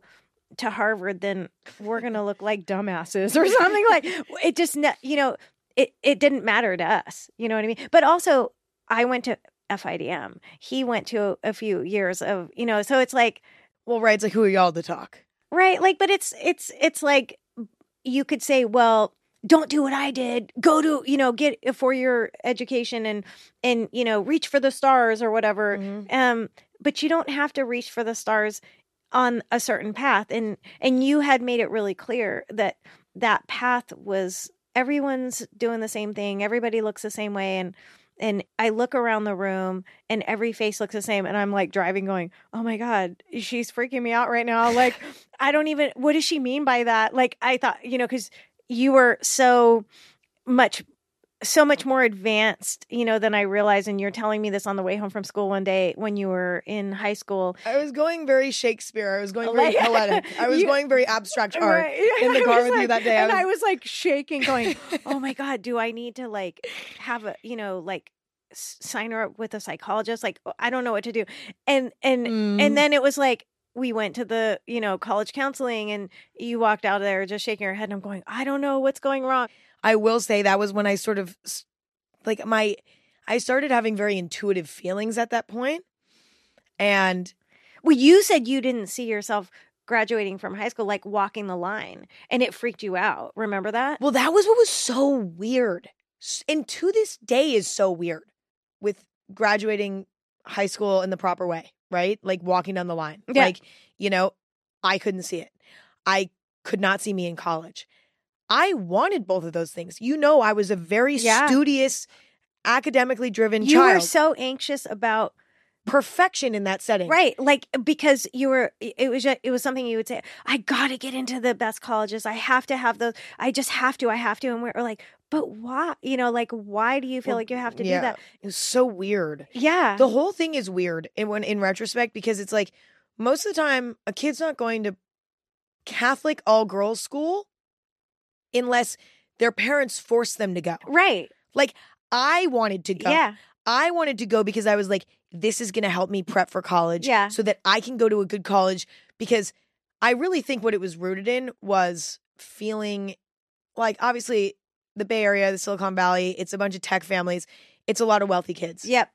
to Harvard, then we're gonna look like dumbasses or something like. It just, you know, it it didn't matter to us. You know what I mean? But also, I went to FIDM. He went to a few years of, you know, so it's like, well, right. It's like who are y'all to talk? right, like, but it's it's it's like you could say, well. Don't do what I did. Go to, you know, get a four year education and and you know, reach for the stars or whatever. Mhm. Um, but you don't have to reach for the stars on a certain path. And and you had made it really clear that that path was everyone's doing the same thing. Everybody looks the same way. And and I look around the room and every face looks the same. And I'm like driving, going, Oh my God, she's freaking me out right now. Like, I don't even what does she mean by that? Like I thought, you know, because you were so much so much more advanced, you know, than I realized. And you're telling me this on the way home from school one day when you were in high school. I was going very Shakespeare. I was going very Like- poetic. I was You- going very abstract art. Right. in the car with you that day. I and was- I was like shaking, going, "Oh my god, do I need to like have a you know like sign her up with a psychologist? Like I don't know what to do." And and Mm. and then it was like we went to the you know college counseling, and you walked out of there just shaking your head. And I'm going, "I don't know what's going wrong." I will say that was when I sort of like my I started having very intuitive feelings at that point. And Well, you said you didn't see yourself graduating from high school, like walking the line, and it freaked you out. Remember that? well that was what was so weird. And to this day is so weird with graduating high school in the proper way, right? Like walking down the line. Yeah. Like, you know, I couldn't see it. I could not see me in college. I wanted both of those things. You know, I was a very Yeah. studious, academically driven You child. were so anxious about Perfection in that setting. Right, like because you were, it was just, it was something you would say. I got to get into the best colleges. I have to have those. I just have to. I have to. And we're like, but why? You know, like why do you feel Well, like you have to yeah. do that? It was so weird. Yeah, The whole thing is weird in when in retrospect because it's like most of the time a kid's not going to Catholic all girls school unless their parents force them to go. right. Like I wanted to go. Yeah, I wanted to go because I was like this is going to help me prep for college Yeah. so that I can go to a good college because I really think what it was rooted in was feeling like obviously the Bay Area, the Silicon Valley, it's a bunch of tech families. It's a lot of wealthy kids. yep.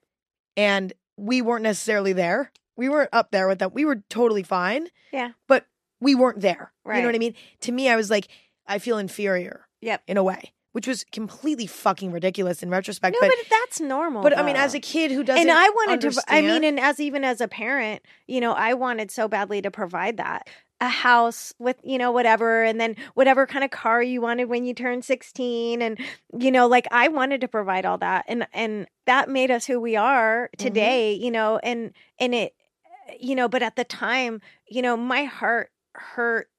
and we weren't necessarily there We weren't up there with them. We were totally fine. Yeah. But we weren't there. Right. You know what I mean? To me, I was like, I feel inferior Yep. in a way, which was completely fucking ridiculous in retrospect. No, but but, that's normal. but I mean, as a kid who doesn't and I wanted to. I mean, and as even as a parent, you know, I wanted so badly to provide that a house with you know whatever, and then whatever kind of car you wanted when you turned sixteen, and you know, like I wanted to provide all that, and and that made us who we are Mm-hmm. today. You know, and and it, you know, but at the time, you know, my heart hurt.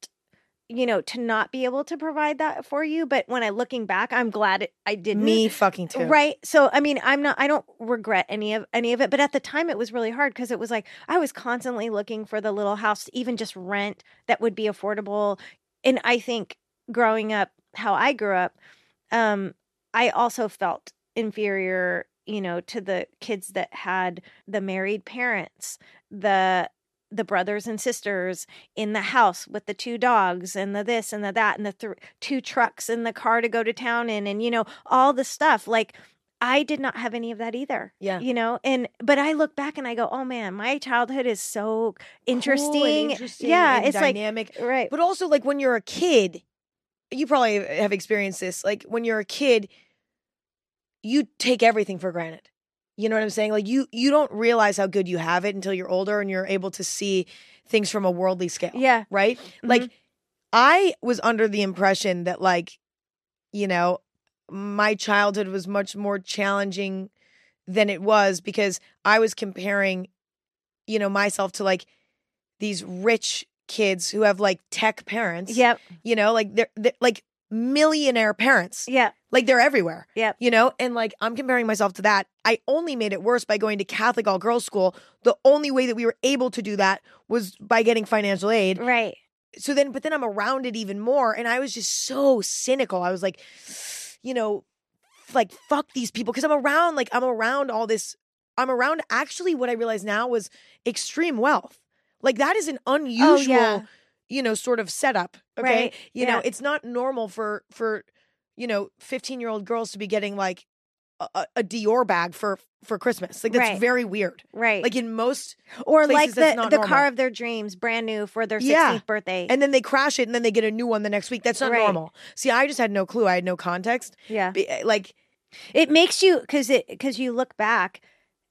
You know, to not be able to provide that for you, but when I looking back, I'm glad it, I didn't. me fucking too. Right. So I mean, I'm not I don't regret any of any of it, but at the time it was really hard because it was like I was constantly looking for the little house even just rent that would be affordable. And I think growing up how I grew up, um, I also felt inferior, you know, to the kids that had the married parents, the the brothers and sisters in the house with the two dogs and the this and the that and the th- two trucks and the car to go to town in and you know all the stuff like I did not have any of that either. Yeah. You know, and but I look back and I go, "Oh man, my childhood is so Cool and interesting." interesting yeah, it's dynamic. like right. But also, like when you're a kid, you probably have experienced this. Like when you're a kid, you take everything for granted. You know what I'm saying? Like you you don't realize how good you have it until you're older and you're able to see things from a worldly scale. Yeah. Right? Mm-hmm. Like I was under the impression that like, you know, my childhood was much more challenging than it was because I was comparing, you know, myself to like these rich kids who have like tech parents. Yep. You know, like they're, they're like millionaire parents. Yeah. Like they're everywhere. Yeah. You know, and like I'm comparing myself to that. I only made it worse by going to Catholic all girls school. The only way that we were able to do that was by getting financial aid. Right. So then, but then I'm around it even more. And I was just so cynical. I was like, you know, like fuck these people. Cause I'm around, like, I'm around all this. I'm around actually what I realized now was extreme wealth. Like that is an oh, unusual, Oh, yeah. you know, sort of setup. Okay. Right. You know, it's not normal for, for, you know, 15 year old girls to be getting like a, a- Dior bag for, for Christmas. Like that's Right. very weird. Right. Like in most, or places like the the normal. car of their dreams, brand new for their 16th Yeah. birthday. and then they crash it and then they get a new one the next week. That's not Right. normal. See, I just had no clue. I had no context. yeah. Be- eh, Like, It makes you cuz it cuz you look back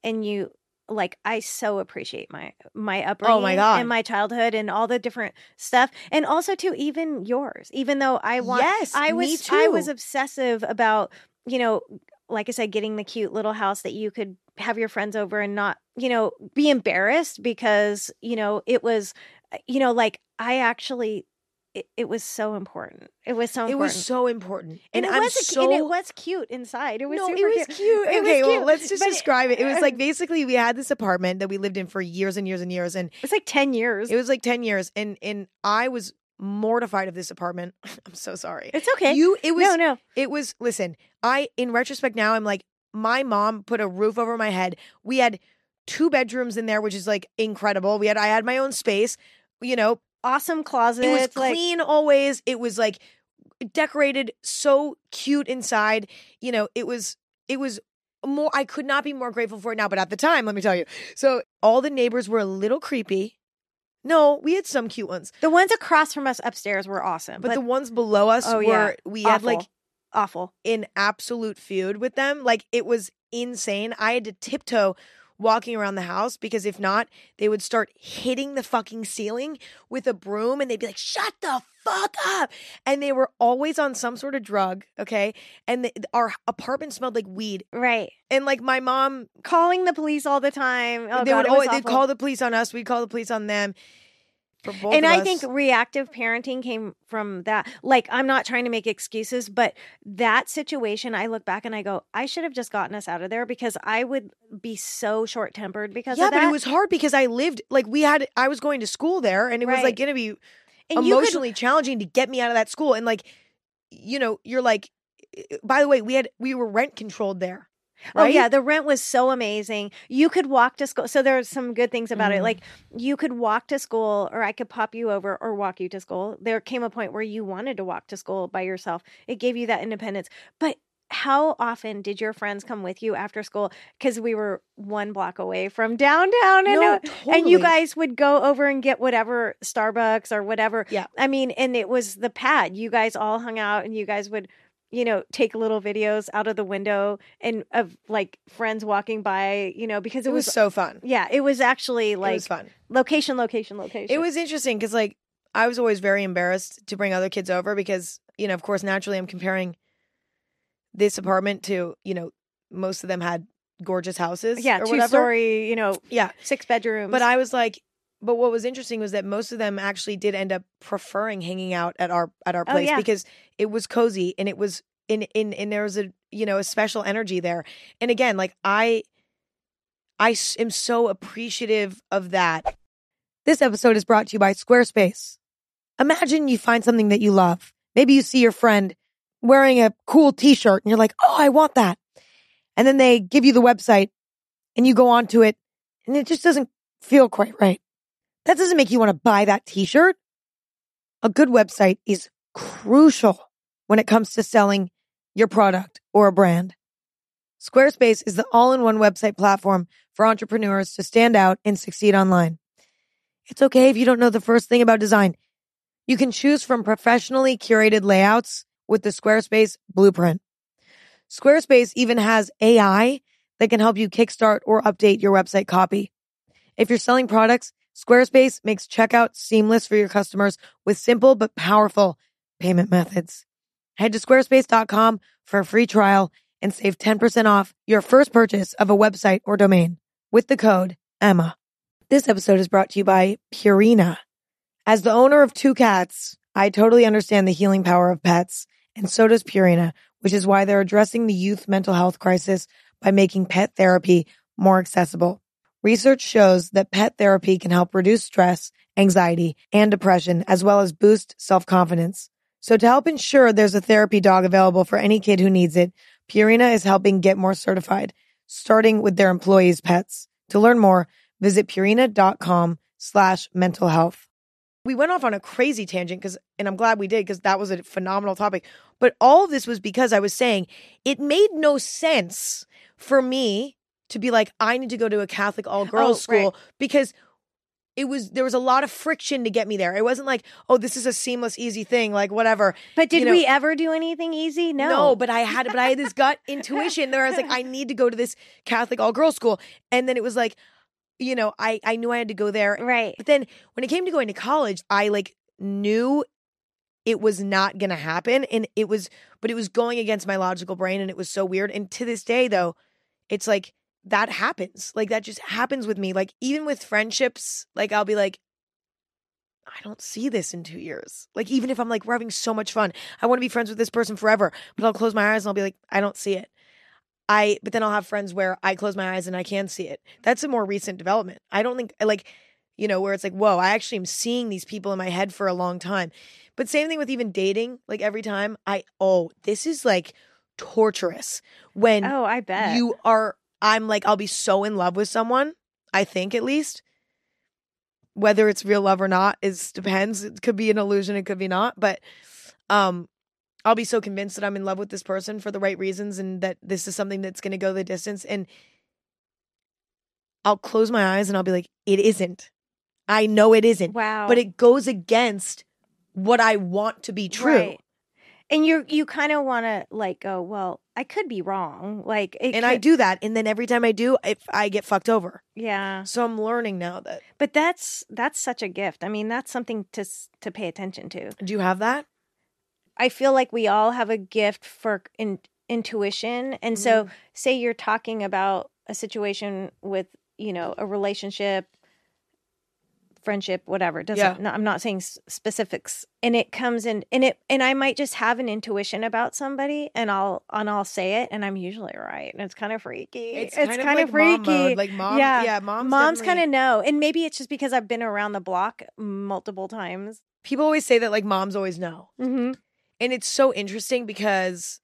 and you like I so appreciate my my upbringing Oh my God. and my childhood and all the different stuff and also too even yours even though I want Yes, I was I was obsessive about you know like I said getting the cute little house that you could have your friends over and not you know be embarrassed because you know it was uh, you know like I actually it, it was so important it was so important. it was so important. and, And, it I'm was so. and it was cute inside it was no, super it was cute. It was okay, well, cute, let's just but describe it. It was like basically we had this apartment that we lived in for years and years and years, and It's like 10 years. it was like ten years, and and I was mortified of this apartment. I'm so sorry. it's okay. You, it was no, no. It was, listen, I, in retrospect now, I'm like, my mom put a roof over my head. We had two bedrooms in there, which is like incredible. We had, I had my own space, you know, Awesome closet. it was like, clean always. It was like decorated so cute inside. You know, it was, it was more, I could not be more grateful for it now, but at the time, let me tell you. So all the neighbors were a little creepy. No, we had some cute ones, the ones across from us upstairs were awesome. but, But, the ones below us Oh, were, yeah. we had like awful. awful. in absolute feud with them. Like it was insane. I had to tiptoe walking around the house because if not, they would start hitting the fucking ceiling with a broom and they'd be like, shut the fuck up. And they were always on some sort of drug. Okay. And the, our apartment smelled like weed. Right. And like my mom, Calling the police all the time. Oh, they God, would always, they'd call the police on us. We'd call the police on them. For both and I us. think reactive parenting came from that. Like, I'm not trying to make excuses, but that situation, I look back and I go, I should have just gotten us out of there because I would be so short tempered because yeah, of that. but it was hard because I lived like we had. I was going to school there, and it was like going to be and you could emotionally challenging to get me out of that school and like you know you're like by the way we had we were rent controlled there Oh yeah, the rent was so amazing. You could walk to school. So there's some good things about it. Mhm. Like you could walk to school or I could pop you over or walk you to school. There came a point where you wanted to walk to school by yourself. It gave you that independence. But how often did your friends come with you after school? Because we were one block away from downtown, and No, uh, and you guys would go over and get whatever Starbucks or whatever. Yeah. I mean, and it was the pad. You guys all hung out, and you guys would. You know, take little videos out of the window and of like friends walking by, you know, because it, It was was, so fun. yeah, it was actually like was fun. location, location, location. It was interesting because like I was always very embarrassed to bring other kids over because you know of course naturally I'm comparing this apartment to you know most of them had gorgeous houses yeah, or two whatever story, you know, yeah six bedrooms. but I was like but what was interesting was that most of them actually did end up preferring hanging out at our at our Oh, place yeah. because it was cozy and it was in in and there was a you know a special energy there and again like I I am so appreciative of that. This episode is brought to you by Squarespace. Imagine you find something that you love. Maybe you see your friend wearing a cool t-shirt and you're like, "Oh, I want that." And then they give you the website and you go onto it and it just doesn't feel quite right. That doesn't make you want to buy that t-shirt. A good website is crucial when it comes to selling your product or a brand. Squarespace is the all-in-one website platform for entrepreneurs to stand out and succeed online. It's okay if you don't know the first thing about design. You can choose from professionally curated layouts with the Squarespace blueprint. Squarespace even has AI that can help you kickstart or update your website copy. If you're selling products, Squarespace makes checkout seamless for your customers with simple but powerful payment methods. Head to squarespace.com for a free trial and save 10% off your first purchase of a website or domain with the code EMMA. This episode is brought to you by Purina. As the owner of two cats, I totally understand the healing power of pets, and so does Purina, which is why they're addressing the youth mental health crisis by making pet therapy more accessible. Research shows that pet therapy can help reduce stress, anxiety, and depression, as well as boost self-confidence. So to help ensure there's a therapy dog available for any kid who needs it, Purina is helping get more certified, starting with their employees' pets. To learn more, visit purina.com slash mental health. We went off on a crazy tangent because, and I'm glad we did because that was a phenomenal topic. But all of this was because I was saying it made no sense for me to be like, I need to go to a Catholic all oh, girls Oh, right. school because it was there was a lot of friction to get me there. It wasn't like, oh, this is a seamless, easy thing, like whatever. but did you know- we ever do anything easy? No. No, but I had but I had this gut intuition there. I was like, I need to go to this Catholic all girls school. And then it was like, you know, I I knew I had to go there. right. But then when it came to going to college, I like knew it was not gonna happen. And it was but it was going against my logical brain and it was so weird. And to this day though, it's like that happens. Like that just happens with me. Like even with friendships, like I'll be like, I don't see this in two years. Like even if I'm like we're having so much fun, I want to be friends with this person forever. But I'll close my eyes and I'll be like, I don't see it. I but then I'll have friends where I close my eyes and I can see it. That's a more recent development. I don't think like you know where it's like, whoa, I actually am seeing these people in my head for a long time. But same thing with even dating. Like every time I oh, this is like torturous when Oh, I bet. you are i'm like i'll be so in love with someone i think at least. Whether it's real love or not is depends. It could be an illusion it could be not but um i'll be so convinced that i'm in love with this person for the right reasons and that this is something that's going to go the distance and i'll close my eyes and i'll be like it isn't. I know it isn't. Wow. but it goes against what i want to be true. Right. And you you kind of want to like go, well, I could be wrong. Like it and i do that and then every time i do if i get fucked over Yeah. so i'm learning now that But that's that's such a gift. I mean, that's something to to pay attention to. do you have that I feel like we all have a gift for in, intuition. And so, Mm-hmm. say you're talking about a situation with, you know, a relationship, friendship, whatever. Doesn't Yeah. no, I'm not saying s- specifics. And it comes in and it and I might just have an intuition about somebody and I'll and I'll say it and I'm usually right. And it's kind of freaky. It's, It's, kind, of kind like of mom freaky. mode. Like mom, Yeah. yeah, mom's, Moms kind of know. And maybe it's just because I've been around the block multiple times. People always say that like moms always know, Mm-hmm. and it's so interesting because,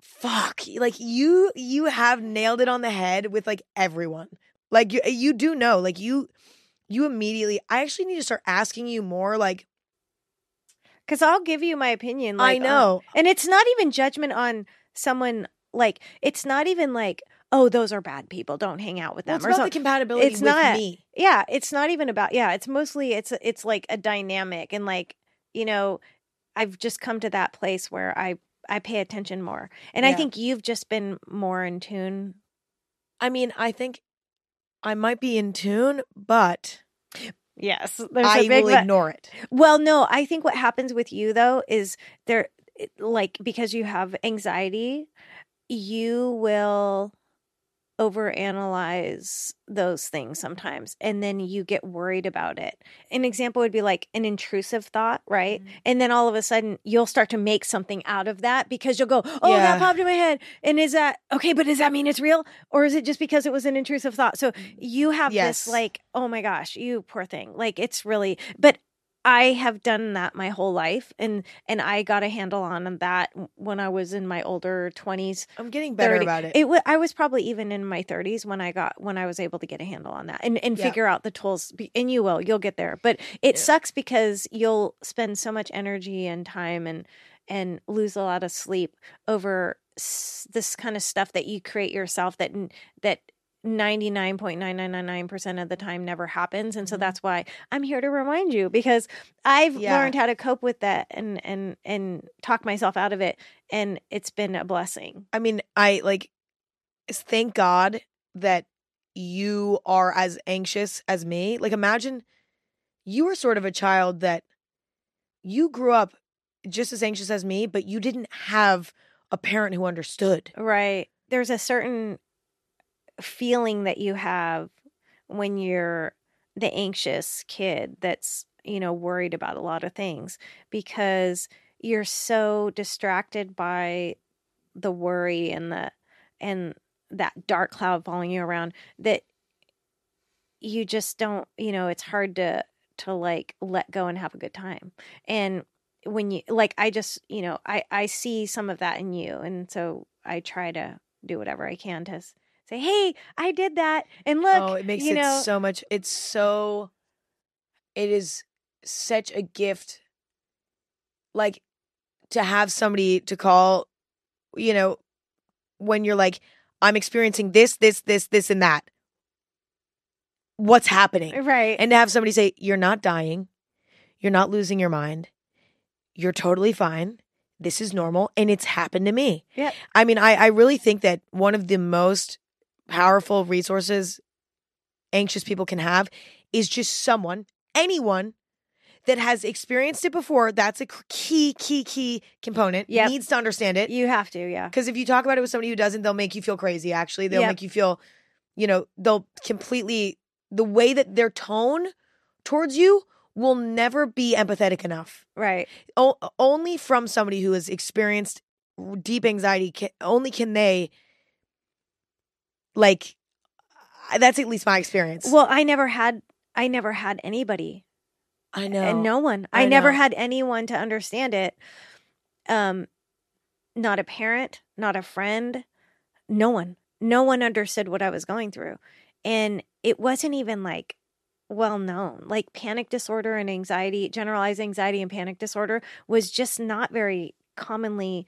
fuck, like you you have nailed it on the head with like everyone. Like you you do know, like you you immediately. I actually need to start asking you more. Like Because I'll give you my opinion. I Like, on- know. and it's not even judgment on someone. Like it's not even like, oh, those are bad people. Don't hang out with Well, them. it's or about something. the compatibility It's with not. me. yeah it's not even about yeah it's mostly it's it's like a dynamic and like you know i've just come to that place where i i pay attention more and i think you've just been more in tune I mean, I think I might be in tune, but yes there's I a big will but. ignore it. well no i think what happens with you though is there like because you have anxiety you will overanalyze those things sometimes and then you get worried about it. An example would be like an intrusive thought right? Mhm. and then all of a sudden you'll start to make something out of that because you'll go oh Yeah. that popped in my head. And is that okay but does that mean it's real? Or is it just because it was an intrusive thought? So you have Yes. this like oh my gosh you poor thing. Like it's really but I have done that my whole life and and I got a handle on that when I was in my older 20s I'm getting better 30. about it. it wa- I was probably even in my 30s when I got when I was able to get a handle on that and and Yeah. figure out the tools and you will you'll get there but it Yeah. sucks because you'll spend so much energy and time and and lose a lot of sleep over s- this kind of stuff that you create yourself that that 99.9999% of the time never happens and so Mhm. that's why I'm here to remind you because I've Yeah. learned how to cope with that and and and talk myself out of it and it's been a blessing I mean, I like thank God that you are as anxious as me. Like imagine you were sort of a child that you grew up just as anxious as me, but you didn't have a parent who understood. Right. There's a certain feeling that you have when you're the anxious kid that's, you know, worried about a lot of things because you're so distracted by the worry and the and that dark cloud following you around that you just don't, you know, it's hard to to like let go and have a good time. And when you like I just, you know, I I see some of that in you and so I try to do whatever I can to say, "Hey, I did that." And look, oh, it makes you it know, so much. It's so. It is such a gift. Like to have somebody to call, you know, when you're like, I'm experiencing this, this, this, this, and that. What's happening? Uh, right. And to have somebody say, You're not dying. You're not losing your mind. You're totally fine. This is normal. And it's happened to me. Yeah. I mean, I, I really think that one of the most powerful resources anxious people can have is just someone, anyone that has experienced it before. That's a key, key, key component. Yep. Needs to understand it. you have to, yeah. Because if you talk about it with somebody who doesn't, they'll make you feel crazy, actually. They'll Yep. make you feel, you know, they'll completely, the way that their tone towards you will never be empathetic enough. Right. O- only from somebody who has experienced deep anxiety, can, only can they, like, that's at least my experience. Well, I never had I never had anybody I know. and no one. I, I never know. had anyone to understand it. Um, not a parent, not a friend, no one. No one understood what I was going through, and it wasn't even like well known. Like panic disorder and anxiety, generalized anxiety and panic disorder was just not very commonly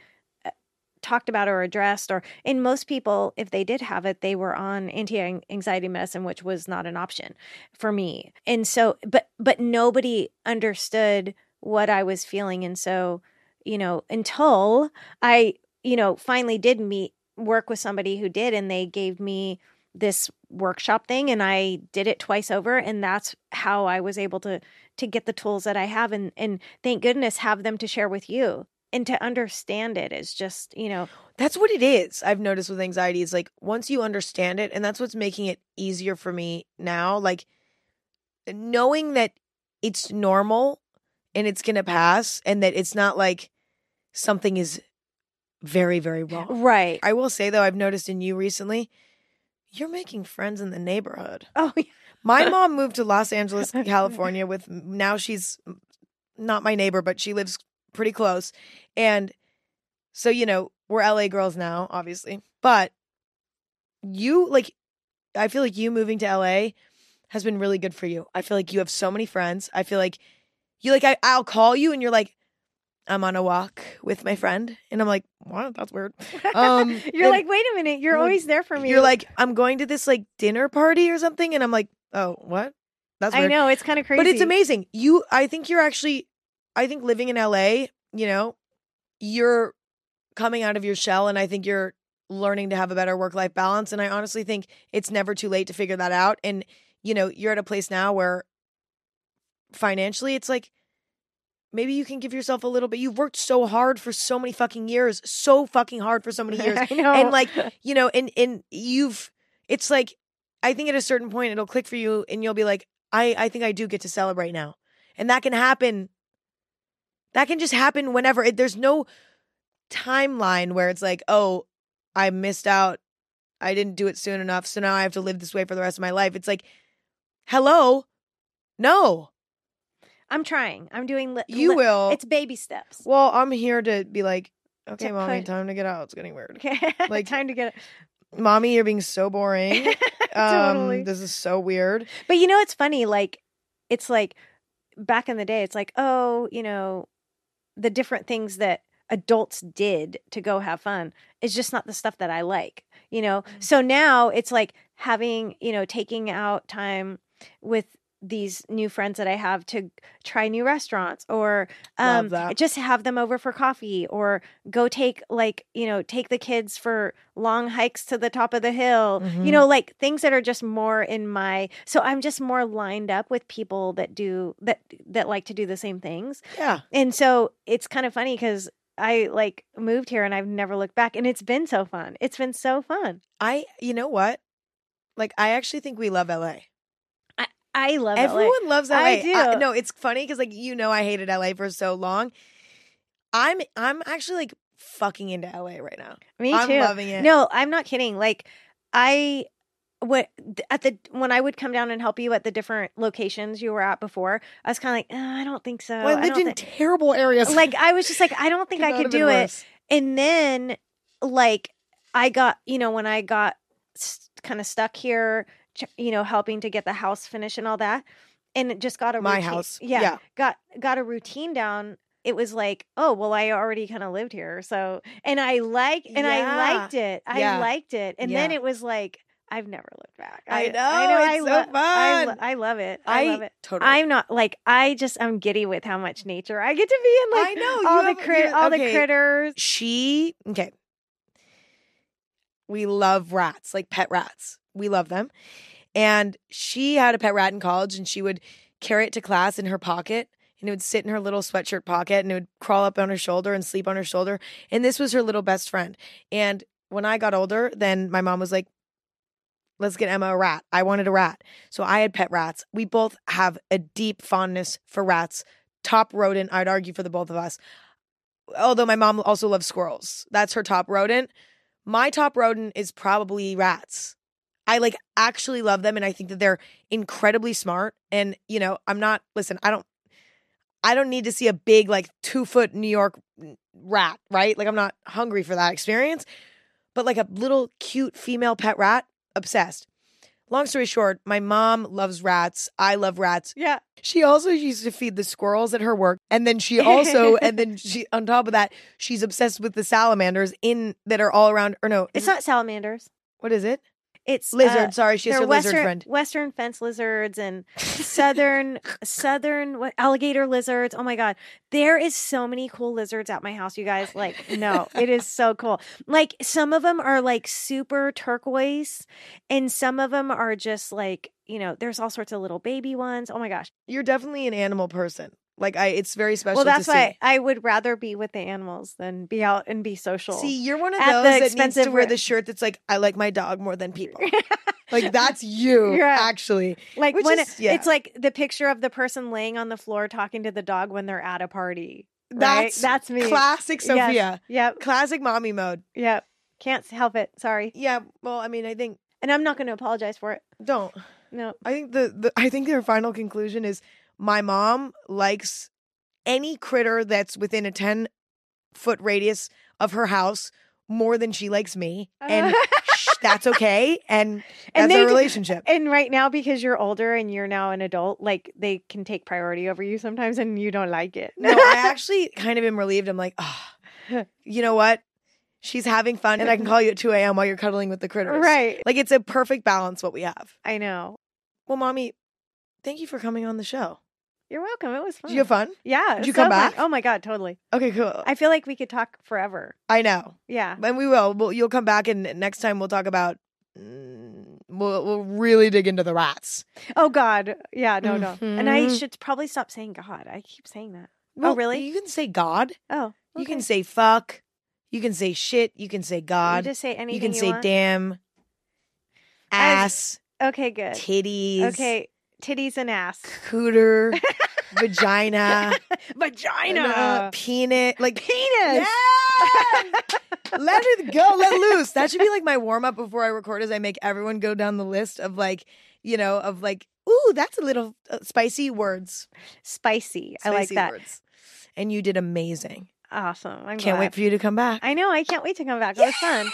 talked about or addressed or in most people if they did have it they were on anti-anxiety medicine which was not an option for me. And so but but nobody understood what i was feeling. And so you know until i you know finally did meet work with somebody who did and they gave me this workshop thing and i did it twice over and that's how i was able to to get the tools that i have. And and thank goodness have them to share with you and to understand it is just you know That's what it is. I've noticed with anxiety is like once you understand it, and that's what's making it easier for me now. Like knowing that it's normal and it's gonna pass, and that it's not like something is very, very wrong. right I will say though, I've noticed in you recently, you're making friends in the neighborhood. oh yeah. My mom moved to Los Angeles, California with now she's not my neighbor, but she lives pretty close. And so, you know, we're LA girls now, obviously. But you like I feel like you moving to LA has been really good for you. I feel like you have so many friends. I feel like you like I, I'll call you and you're like, I'm on a walk with my friend, and I'm like, "What? That's weird." Um, you're like, wait a minute, you're always there for me. you're like, I'm going to this like dinner party or something, and I'm like, "Oh, what? That's I know it's kind of crazy, But it's amazing. You, I think you're actually, I think living in LA, you know, you're coming out of your shell, and I think you're learning to have a better work life balance. And I honestly think it's never too late to figure that out. And you know, you're at a place now where financially, it's like maybe you can give yourself a little bit. You've worked so hard for so many fucking years, so fucking hard for so many years, I know. and like you know, and and you've, it's like I think at a certain point it'll click for you, and you'll be like, I I think I do get to celebrate now, and that can happen. That can just happen whenever. It, there's no timeline where it's like, oh, I missed out. I didn't do it soon enough, so now I have to live this way for the rest of my life. It's like, hello, no, I'm trying. I'm doing. Li- you li- will. It's baby steps. well, I'm here to be like, okay, To mommy, time to get out. It's getting weird. Okay, Like- time to get Mommy, you're being so boring. Um, totally. This is so weird. But you know, it's funny. Like, it's like back in the day, it's like, oh, you know, the different things that adults did to go have fun is just not the stuff that I like, you know? Mm. So now it's like having, you know, taking out time with these new friends that I have to try new restaurants or um just have them over for coffee or go take like, you know, take the kids for long hikes to the top of the hill. Mhm. You know, like things that are just more in my so I'm just more lined up with people that do that that like to do the same things. Yeah. And so it's kind of funny cuz I like moved here and I've never looked back and it's been so fun. It's been so fun. I, you know what? Like, I actually think we love LA. I love LA. Everyone loves LA. I do. no, it's funny because like you know I hated LA for so long. I'm I'm actually like fucking into LA right now. Me I'm too. loving it. No, I'm not kidding. Like I what at the when I would come down and help you at the different locations you were at before, I was kind of like, "Uh, I don't think so. Well, I lived don't in thi-" terrible areas. like I was just like, I don't think I could do it. worse. And then like I got, you know, when I got s- kind of stuck here, you know, helping to get the house finished and all that, and it just got a My routine- house. yeah, Yeah. got got a routine down. It was like, oh well, I already kind of lived here, so and I like and I liked it. I Yeah. liked it, and then it was like I've never looked back. I know, I it's so lo- I, lo- I love it. I, love it. totally. I'm not like I just I'm giddy with how much nature I get to be in. Like I know, all the crit, all the critters. she okay. We love rats, like pet rats. We love them. And she had a pet rat in college and she would carry it to class in her pocket and it would sit in her little sweatshirt pocket and it would crawl up on her shoulder and sleep on her shoulder. And this was her little best friend. And when I got older, then my mom was like, let's get Emma a rat. I wanted a rat. So I had pet rats. We both have a deep fondness for rats. Top rodent, I'd argue for the both of us. Although my mom also loves squirrels. That's her top rodent. My top rodent is probably rats. I like actually love them and I think that they're incredibly smart. And, you know, I'm not, listen, I don't, I don't need to see a big, like two foot New York rat, right? Like I'm not hungry for that experience. But like a little cute female pet rat, obsessed. Long story short, my mom loves rats. I love rats. Yeah. She also used to feed the squirrels at her work. And then she also, and then she, on top of that, she's obsessed with the salamanders in that are all around, or no, It's not salamanders. what is it? It's Lizard. uh, Sorry, she has they're lizard western friend. western fence lizards and southern southern what alligator lizards. Oh my god, there is so many cool lizards at my house. You guys, like, no, it is so cool. Like some of them are like super turquoise, and some of them are just like you know. There's all sorts of little baby ones. Oh my gosh. You're definitely an animal person. Like I, it's very special. well, that's why see. I would rather be with the animals than be out and be social. See, you're one of those that needs to wear the shirt that's like, I like my dog more than people. like that's you, Yeah. actually. Like Which when is- it- yeah. it's like the picture of the person laying on the floor talking to the dog when they're at a party. Right? That's That's me. Classic Yes. Sophia. Yep. Classic mommy mode. Yep. Can't help it. Sorry. Yeah. Well, I mean, I think And I'm not going to apologize for it. don't. No. I think the, the I think their final conclusion is my mom likes any critter that's within a 10 foot radius of her house more than she likes me. And that's okay, and that's And our relationship. And right now, because you're older and you're now an adult, like they can take priority over you sometimes, and you don't like it. No, I actually kind of am relieved. I'm like, oh, you know what? She's having fun, and I can call you at 2 a.m. while you're cuddling with the critters. right. Like it's a perfect balance what we have. I know. Well, mommy, thank you for coming on the show. You're welcome. It was fun. Did you have fun? Yeah. Did you come so fun. back? Oh my god, totally. Okay, cool. I feel like we could talk forever. I know, Yeah. and we will. Well, you'll come back, and next time we'll talk about. mm, We'll we'll really dig into the rats. Oh God. Yeah. No. No. And I Mhm. should probably stop saying God. I keep saying that. Well, really? You can say God. Oh. You can say fuck. You can say shit. You can say You God. just say anything You can you say want? damn. As- Ass. Okay. Good. Titties. Okay. Titties and ass. Cooter. vagina. Vagina. uh, penis. Like Penis. Yes! let it go. Let loose. That should be like my warm up before I record. As I make everyone go down the list of like, you know, of like, ooh, that's a little uh, spicy words. Spicy. I like that. Words. And you did amazing. Awesome. I'm Can't glad. wait for you to come back. I know. I can't wait to come back. It was fun.